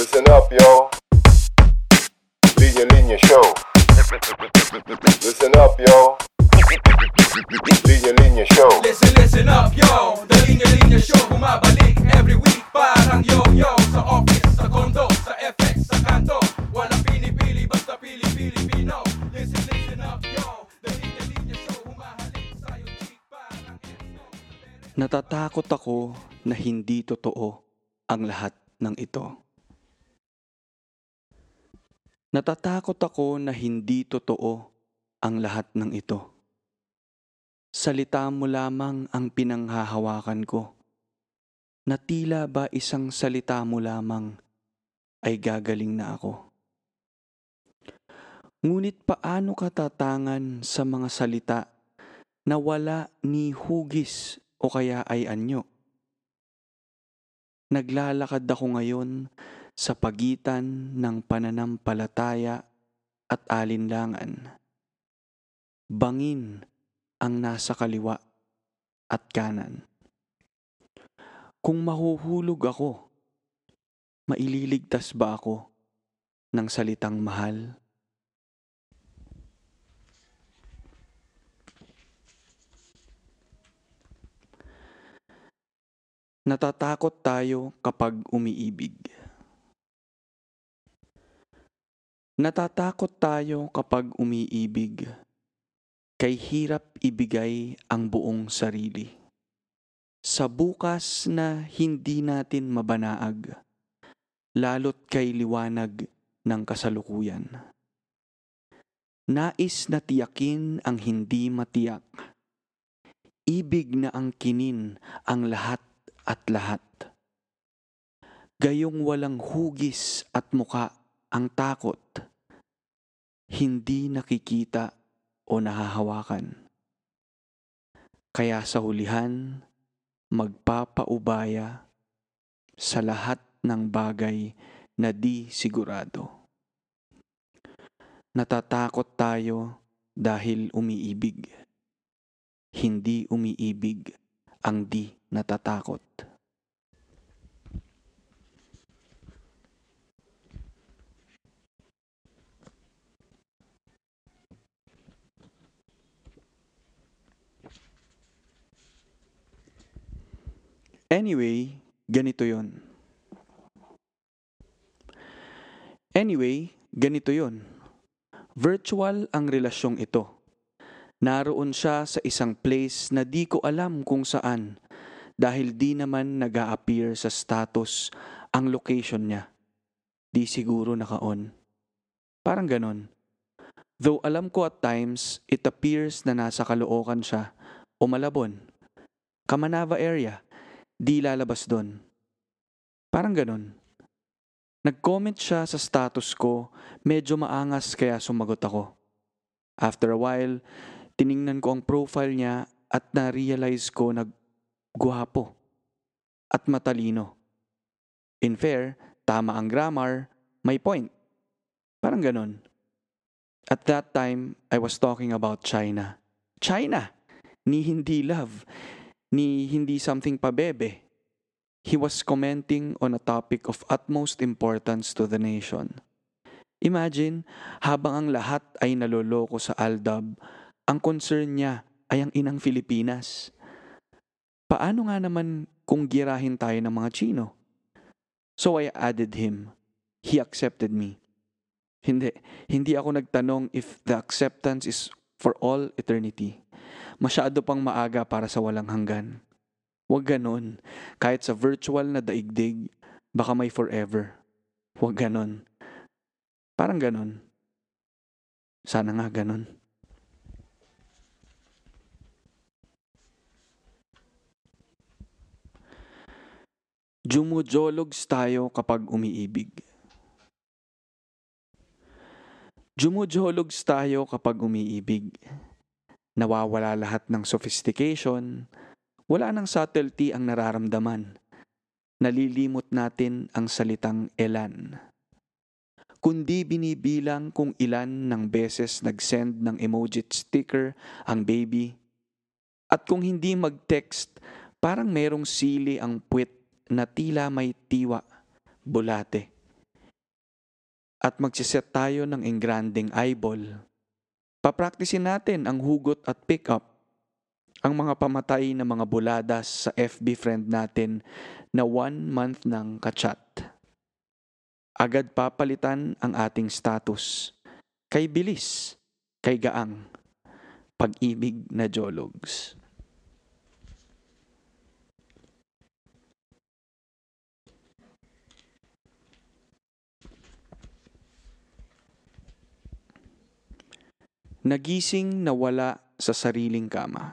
Listen up, yo. Linya Linya Show. Listen up, yo. Linya Linya Show. Listen, listen up, yo The Linya Linya Show Bumabalik every week Parang yo-yo Sa office, sa condo, sa FX, sa kanto Walang pinipili, basta pili-Pilipino Listen, listen up, yo The Linya Linya Show Humahalik sa'yo, chick Parang esto Natatakot ako na hindi totoo ang lahat ng ito. Natatakot ako na hindi totoo ang lahat ng ito. Salita mo lamang ang pinanghahawakan ko. Na tila ba isang salita mo lamang ay gagaling na ako. Ngunit paano ka tatangan sa mga salita na wala ni hugis o kaya ay anyo. Naglalakad ako ngayon sa pagitan ng pananampalataya at alinlangan. Bangin ang nasa kaliwa at kanan. Kung mahuhulog ako, maililigtas ba ako ng salitang mahal? Natatakot tayo kapag umiibig. Natatakot tayo kapag umiibig. Kay hirap ibigay ang buong sarili. Sa bukas na hindi natin mabanaag, lalot kay liwanag ng kasalukuyan. Nais na tiyakin ang hindi matiyak. Ibig na ang kinin ang lahat at lahat. Gayong walang hugis at muka ang takot, hindi nakikita o nahahawakan. Kaya sa hulihan, magpapaubaya sa lahat ng bagay na di sigurado. Natatakot tayo dahil umiibig. Hindi umiibig ang di natatakot. Anyway, ganito yon. Anyway, ganito yon. Virtual ang relasyong ito. Naroon siya sa isang place na di ko alam kung saan dahil di naman nag appear sa status ang location niya. Di siguro naka-on. Parang ganon. Though alam ko at times, it appears na nasa Caloocan siya o Malabon. Kamanava area, di lalabas doon. Parang ganon. Nag-comment siya sa status ko, medyo maangas kaya sumagot ako. After a while, tiningnan ko ang profile niya at na-realize ko na guwapo at matalino. In fair, tama ang grammar, may point. Parang ganon. At that time, I was talking about China. China! Ni hindi love, ni hindi something pabebe. He was commenting on a topic of utmost importance to the nation. Imagine, habang ang lahat ay naloloko sa Aldab, ang concern niya ay ang inang Filipinas. Paano nga naman kung girahin tayo ng mga Chino? So I added him. He accepted me. Hindi, hindi ako nagtanong if the acceptance is for all eternity. Masyado pang maaga para sa walang hanggan. Huwag ganon. Kahit sa virtual na daigdig, baka may forever. Huwag ganon. Parang ganon. Sana nga ganon. Jumujologs tayo kapag umiibig. Jumujologs tayo kapag umiibig. Nawawala lahat ng sophistication, wala ng subtlety ang nararamdaman. Nalilimot natin ang salitang elan. Kundi binibilang kung ilan ng beses nag-send ng emoji sticker ang baby. At kung hindi mag-text, parang merong sili ang puwit na tila may tiwa, bulate. at magsiset tayo ng engranding eyeball. Papraktisin natin ang hugot at pick-up, ang mga pamatay na mga buladas sa FB friend natin na one month ng kachat. Agad papalitan ang ating status. Kay bilis, kay gaang, pag-ibig na jologs. Nagising na wala sa sariling kama.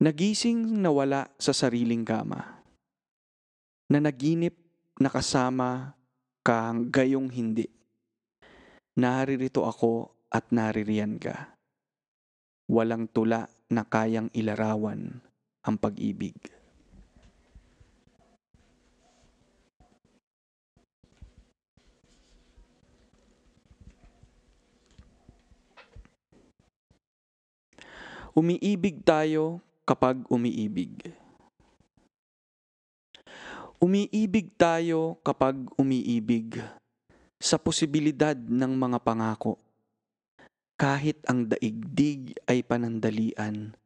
Nagising na wala sa sariling kama. Na naginip na kasama ka gayong hindi. Naririto ako at naririyan ka. Walang tula na kayang ilarawan ang pag-ibig. Umiibig tayo kapag umiibig. Umiibig tayo kapag umiibig sa posibilidad ng mga pangako. Kahit ang daigdig ay panandalian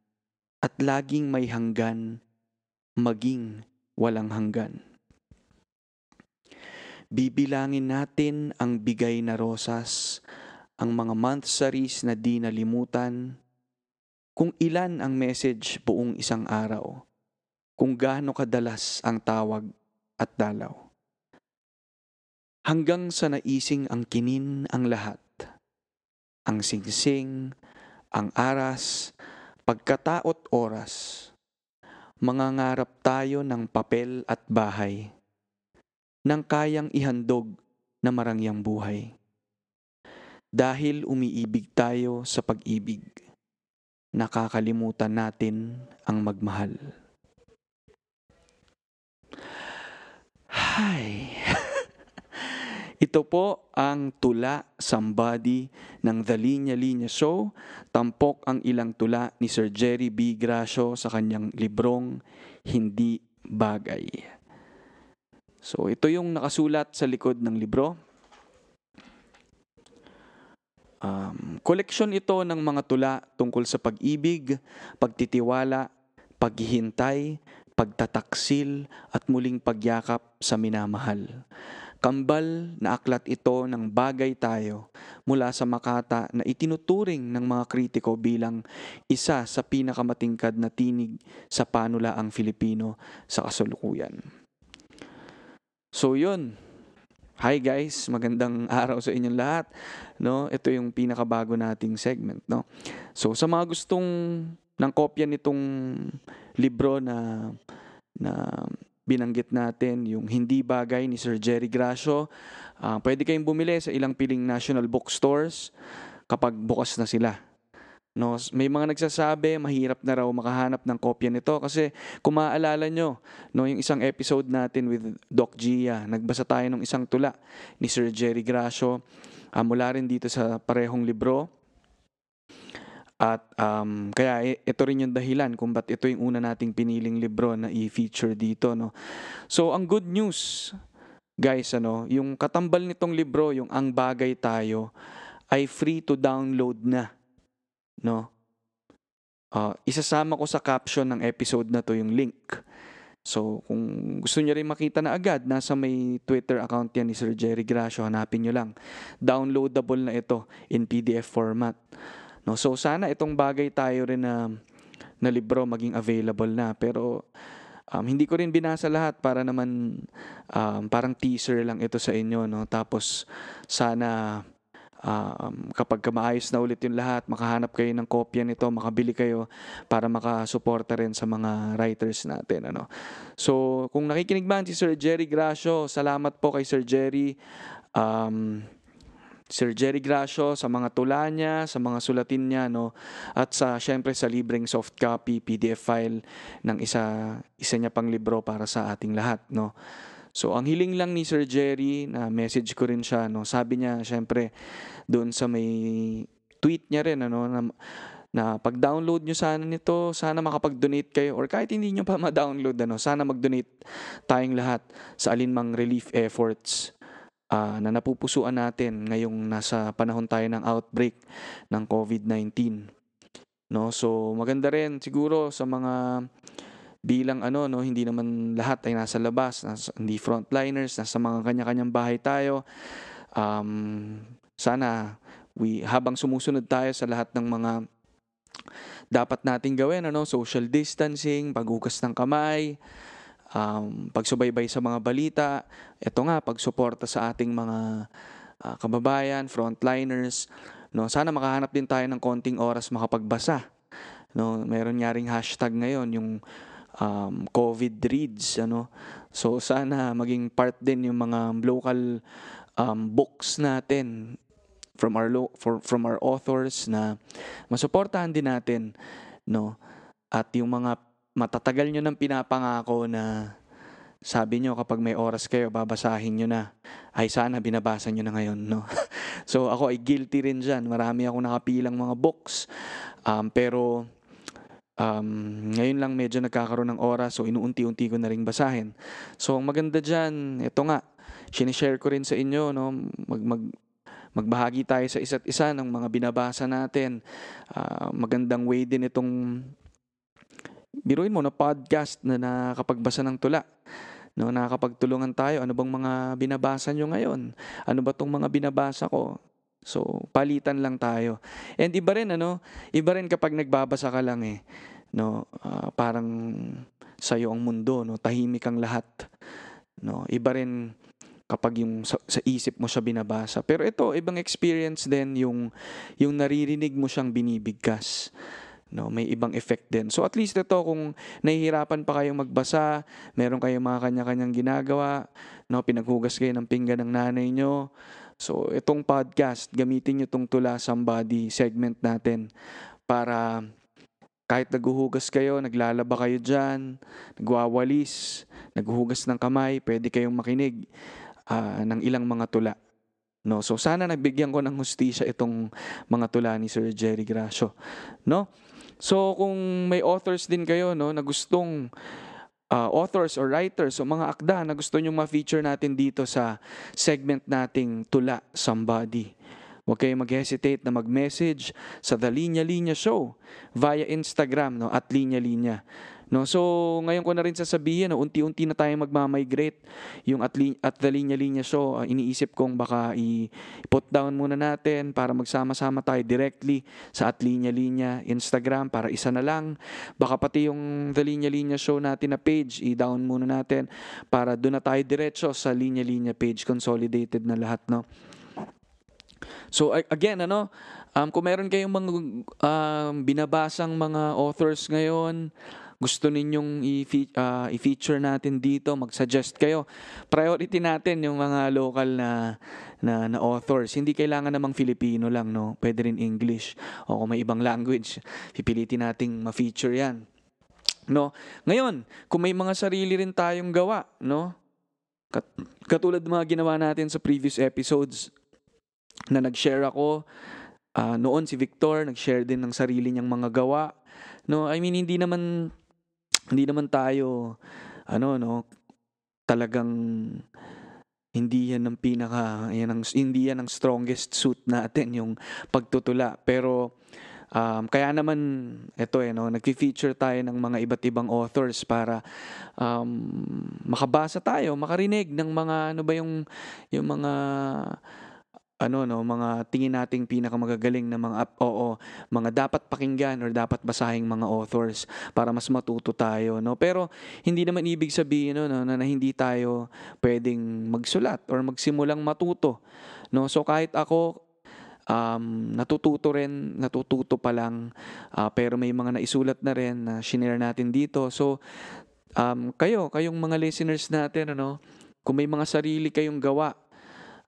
at laging may hanggan, maging walang hanggan. Bibilangin natin ang bigay na rosas, ang mga monthsaries na di nalimutan, kung ilan ang message buong isang araw, kung gaano kadalas ang tawag at dalaw. Hanggang sa naising ang kinin ang lahat, ang singsing, ang aras, pagkataot oras, mangangarap tayo ng papel at bahay, nang kayang ihandog na marangyang buhay. Dahil umiibig tayo sa pag-ibig nakakalimutan natin ang magmahal. Hi! Ito po ang tula Somebody ng The Linya Linya Show. Tampok ang ilang tula ni Sir Jerry B. Gracio sa kanyang librong Hindi Bagay. So ito yung nakasulat sa likod ng libro. Um, koleksyon ito ng mga tula tungkol sa pag-ibig, pagtitiwala, paghihintay, pagtataksil at muling pagyakap sa minamahal. Kambal na aklat ito ng bagay tayo mula sa Makata na itinuturing ng mga kritiko bilang isa sa pinakamatingkad na tinig sa panulaang Filipino sa kasalukuyan. So yun, Hi guys, magandang araw sa inyong lahat. No, ito yung pinakabago nating segment, no. So sa mga gustong ng kopya nitong libro na na binanggit natin, yung Hindi Bagay ni Sir Jerry Gracio, uh, pwede kayong bumili sa ilang piling national bookstores kapag bukas na sila. No, may mga nagsasabi mahirap na raw makahanap ng kopya nito kasi kung maaalala nyo, no, yung isang episode natin with Doc Gia, nagbasa tayo ng isang tula ni Sir Jerry Gracio uh, mula rin dito sa parehong libro. At um, kaya ito rin yung dahilan kung ba't ito yung una nating piniling libro na i-feature dito. No? So ang good news, guys, ano, yung katambal nitong libro, yung Ang Bagay Tayo, ay free to download na no? Uh, isasama ko sa caption ng episode na to yung link. So, kung gusto niyo rin makita na agad, nasa may Twitter account yan ni Sir Jerry Gracio, hanapin niyo lang. Downloadable na ito in PDF format. No, so sana itong bagay tayo rin na na libro maging available na pero um, hindi ko rin binasa lahat para naman um, parang teaser lang ito sa inyo no tapos sana um, kapag maayos na ulit yung lahat, makahanap kayo ng kopya nito, makabili kayo para makasuporta rin sa mga writers natin. Ano. So, kung nakikinig man si Sir Jerry Gracio, salamat po kay Sir Jerry. Um, Sir Jerry Gracio sa mga tula niya, sa mga sulatin niya, no? At sa syempre sa libreng soft copy PDF file ng isa isa niya pang libro para sa ating lahat, no? So, ang hiling lang ni Sir Jerry, na message ko rin siya, no, sabi niya, syempre, doon sa may tweet niya rin, ano, na, na pag-download nyo sana nito, sana makapag-donate kayo, or kahit hindi nyo pa ma-download, ano, sana mag-donate tayong lahat sa alinmang relief efforts ah, na napupusuan natin ngayong nasa panahon tayo ng outbreak ng COVID-19. No, so maganda rin siguro sa mga bilang ano no, hindi naman lahat ay nasa labas, nasa, hindi frontliners, nasa mga kanya-kanyang bahay tayo. Um, sana we habang sumusunod tayo sa lahat ng mga dapat nating gawin ano, social distancing, paghugas ng kamay, um, pagsubaybay sa mga balita, ito nga pagsuporta sa ating mga ah, kababayan, frontliners, no. Sana makahanap din tayo ng konting oras makapagbasa. No, meron nga ring hashtag ngayon yung um, COVID reads ano. So sana maging part din yung mga local um, books natin from our lo- for, from our authors na masuportahan din natin no? At yung mga matatagal nyo nang pinapangako na sabi nyo kapag may oras kayo babasahin nyo na. Ay sana binabasa nyo na ngayon no? So ako ay guilty rin dyan. Marami ako nakapilang mga books. Um, pero um, ngayon lang medyo nagkakaroon ng oras so inuunti-unti ko na rin basahin so ang maganda dyan ito nga sinishare ko rin sa inyo no mag, mag magbahagi tayo sa isa't isa ng mga binabasa natin. Ah, magandang way din itong biruin mo na podcast na nakapagbasa ng tula. No, nakakapagtulungan tayo. Ano bang mga binabasa nyo ngayon? Ano ba tong mga binabasa ko? So, palitan lang tayo. And iba rin, ano? Iba rin kapag nagbabasa ka lang eh. No, ah, parang sa'yo ang mundo, no? Tahimik ang lahat. No, iba rin kapag yung sa, sa isip mo siya binabasa. Pero ito, ibang experience din yung yung naririnig mo siyang binibigkas. No, may ibang effect din. So at least ito kung nahihirapan pa kayong magbasa, meron kayong mga kanya-kanyang ginagawa, no, pinaghugas kayo ng pinggan ng nanay nyo. So itong podcast, gamitin nyo itong tula somebody segment natin para kahit naghuhugas kayo, naglalaba kayo dyan, nagwawalis, naghuhugas ng kamay, pwede kayong makinig ah, ng ilang mga tula. No, so sana nabigyan ko ng hustisya itong mga tula ni Sir Jerry Gracio, no? So kung may authors din kayo no na gustong ah, authors or writers o mga akda na gusto nyong ma-feature natin dito sa segment nating Tula Somebody. Huwag kayong mag-hesitate na mag-message sa The Linya Linya Show via Instagram no at Linya Linya. No, so ngayon ko na rin sasabihin, no, unti-unti na tayong magma-migrate yung at, li- at the Linya Linya Show. ah, iniisip kong baka i-put down muna natin para magsama-sama tayo directly sa at Linya Linya Instagram para isa na lang. Baka pati yung The Linya Linya Show natin na page, i-down muna natin para doon na tayo diretso sa Linya Linya page, consolidated na lahat, no? So again, ano, um, kung meron kayong mga um, binabasang mga authors ngayon, gusto ninyong ah, i-feature natin dito, mag-suggest kayo. Priority natin yung mga local na, na, na authors. Hindi kailangan namang Filipino lang, no? Pwede rin English o kung may ibang language. Pipilitin nating ma-feature yan. No? Ngayon, kung may mga sarili rin tayong gawa, no? Kat- katulad mga ginawa natin sa previous episodes, na nag-share ako. Ah, noon si Victor nag-share din ng sarili niyang mga gawa. No, I mean hindi naman hindi naman tayo ano no talagang hindi yan ang pinaka yan ang hindi yan ang strongest suit natin yung pagtutula pero um, kaya naman ito eh no nagfi-feature tayo ng mga iba't ibang authors para um, makabasa tayo makarinig ng mga ano ba yung yung mga ano no mga tingin nating pinakamagagaling na mga oo mga dapat pakinggan or dapat basahing mga authors para mas matuto tayo no? Pero hindi naman ibig sabihin no, no na, na hindi tayo pwedeng magsulat or magsimulang matuto no? So kahit ako um, natututo rin natututo pa lang ah, pero may mga naisulat na rin na shinare natin dito. So um, kayo kayong mga listeners natin ano kung may mga sarili kayong gawa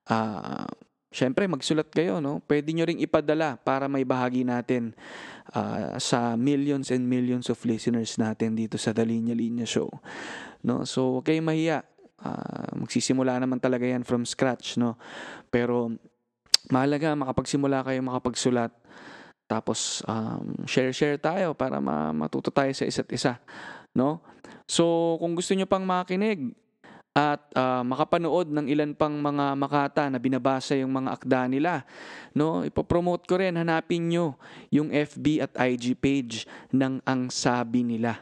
ah Siyempre, magsulat kayo, no? Pwede nyo ring ipadala para may bahagi natin ah, sa millions and millions of listeners natin dito sa The Linya Show. No? So, huwag kayong mahiya. Ah, magsisimula naman talaga yan from scratch, no? Pero, mahalaga makapagsimula kayo makapagsulat. Tapos, um, share-share tayo para ma- matuto tayo sa isa't isa, no? So, kung gusto nyo pang makinig, at ah, makapanood ng ilan pang mga makata na binabasa yung mga akda nila. No, ipopromote ko rin, hanapin nyo yung FB at IG page ng Ang Sabi Nila.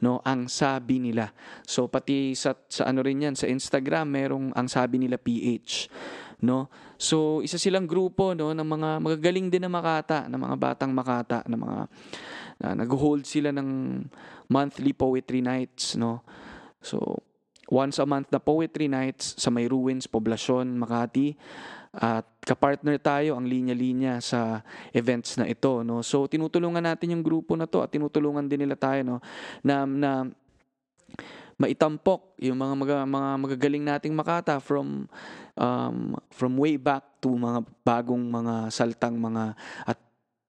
No, ang sabi nila. So pati sa, sa ano rin yan, sa Instagram merong ang sabi nila PH. No? So isa silang grupo no ng mga magagaling din na makata, ng mga batang makata, ng mga na nag-hold sila ng monthly poetry nights, no. So once a month na poetry nights sa May Ruins, Poblacion, Makati. At kapartner tayo ang linya-linya sa events na ito, no. So tinutulungan natin yung grupo na to at tinutulungan din nila tayo, no, na na maitampok yung mga mga, mga magagaling nating makata from um, from way back to mga bagong mga saltang mga at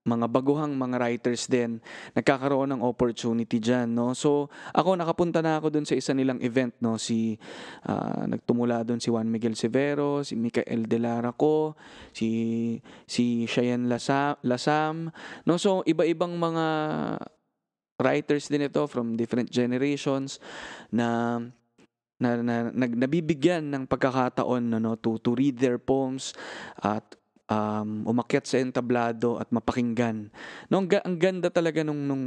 mga baguhang mga writers din nagkakaroon ng opportunity diyan no? So ako nakapunta na ako doon sa isa nilang event no? Si ah, nagtumula doon si Juan Miguel Severo si Micael De Lara ko si si Cheyenne Lasam, Lasam no? So iba-ibang mga writers din ito from different generations na na, na nag, nabibigyan ng pagkakataon no, no, to, to read their poems at um, umakyat sa entablado at mapakinggan. No, ang, ang ganda talaga nung, nung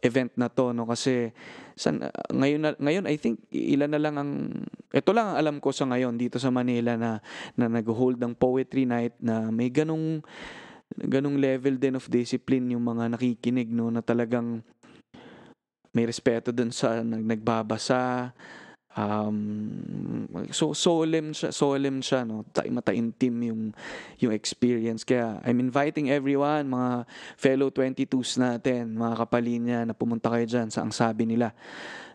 event na to no kasi san, ngayon ngayon I think ilan na lang ang ito lang ang alam ko sa ngayon dito sa Manila na na nag-hold ng poetry night na may ganong ganong level din of discipline yung mga nakikinig no na talagang may respeto dun sa nag, nagbabasa um, so solemn siya solemn siya no? Ta- mataintim yung yung experience. Kaya I'm inviting everyone mga fellow 22s natin mga kapalinya na pumunta kayo dyan sa ang sabi nila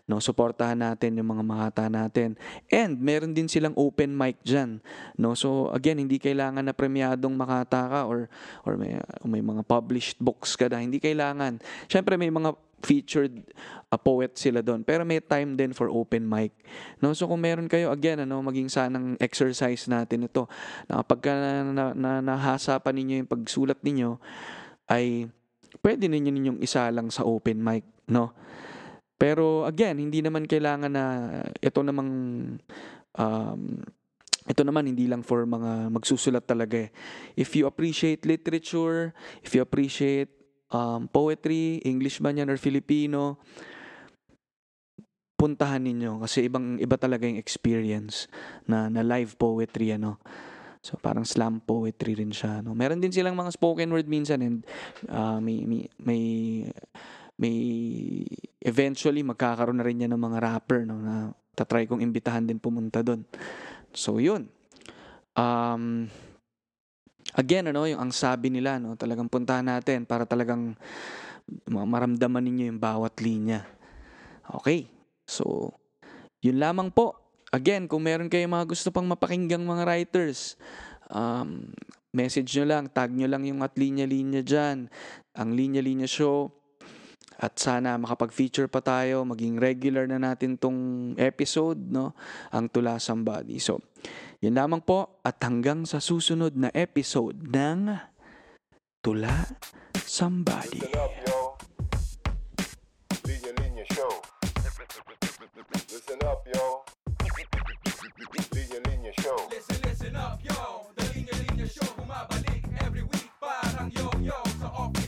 no? Suportahan natin yung mga makata natin. And meron din silang open mic diyan no? So again hindi kailangan na premiadong makata ka or or may, may mga published books ka na. Hindi kailangan. Syempre may mga featured uh, poet sila doon. Pero may time din for open mic. No so kung meron kayo again ano maging sanang exercise natin ito. Na kapag ka na, na, na, nahasa pa ninyo yung pagsulat ninyo ay pwede ninyo ninyong isa lang sa open mic no? Pero again, hindi naman kailangan na ito namang um, ito naman hindi lang for mga magsusulat talaga eh. If you appreciate literature, if you appreciate um, poetry, English man yan or Filipino, puntahan ninyo kasi ibang iba talaga yung experience na na live poetry ano. So parang slam poetry rin siya no. Meron din silang mga spoken word minsan and uh, may, may may may eventually magkakaroon na rin yan ng mga rapper no na tatry kong imbitahan din pumunta doon. So yun. Um again ano yung ang sabi nila no talagang puntahan natin para talagang ma- maramdaman ninyo yung bawat linya. Okay. So yun lamang po. Again, kung meron kayong mga gusto pang mapakinggang mga writers, um, message nyo lang, tag nyo lang yung at linya-linya dyan. Ang linya-linya show, at sana makapag-feature pa tayo, maging regular na natin tong episode, no? Ang Tula Somebody. So, yan lamang po at hanggang sa susunod na episode ng Tula Somebody. Linya, linya show. Listen up, yo. Linya, linya show. Listen, listen up, yo. The Linya, linya show bumabalik every week parang yo-yo sa office.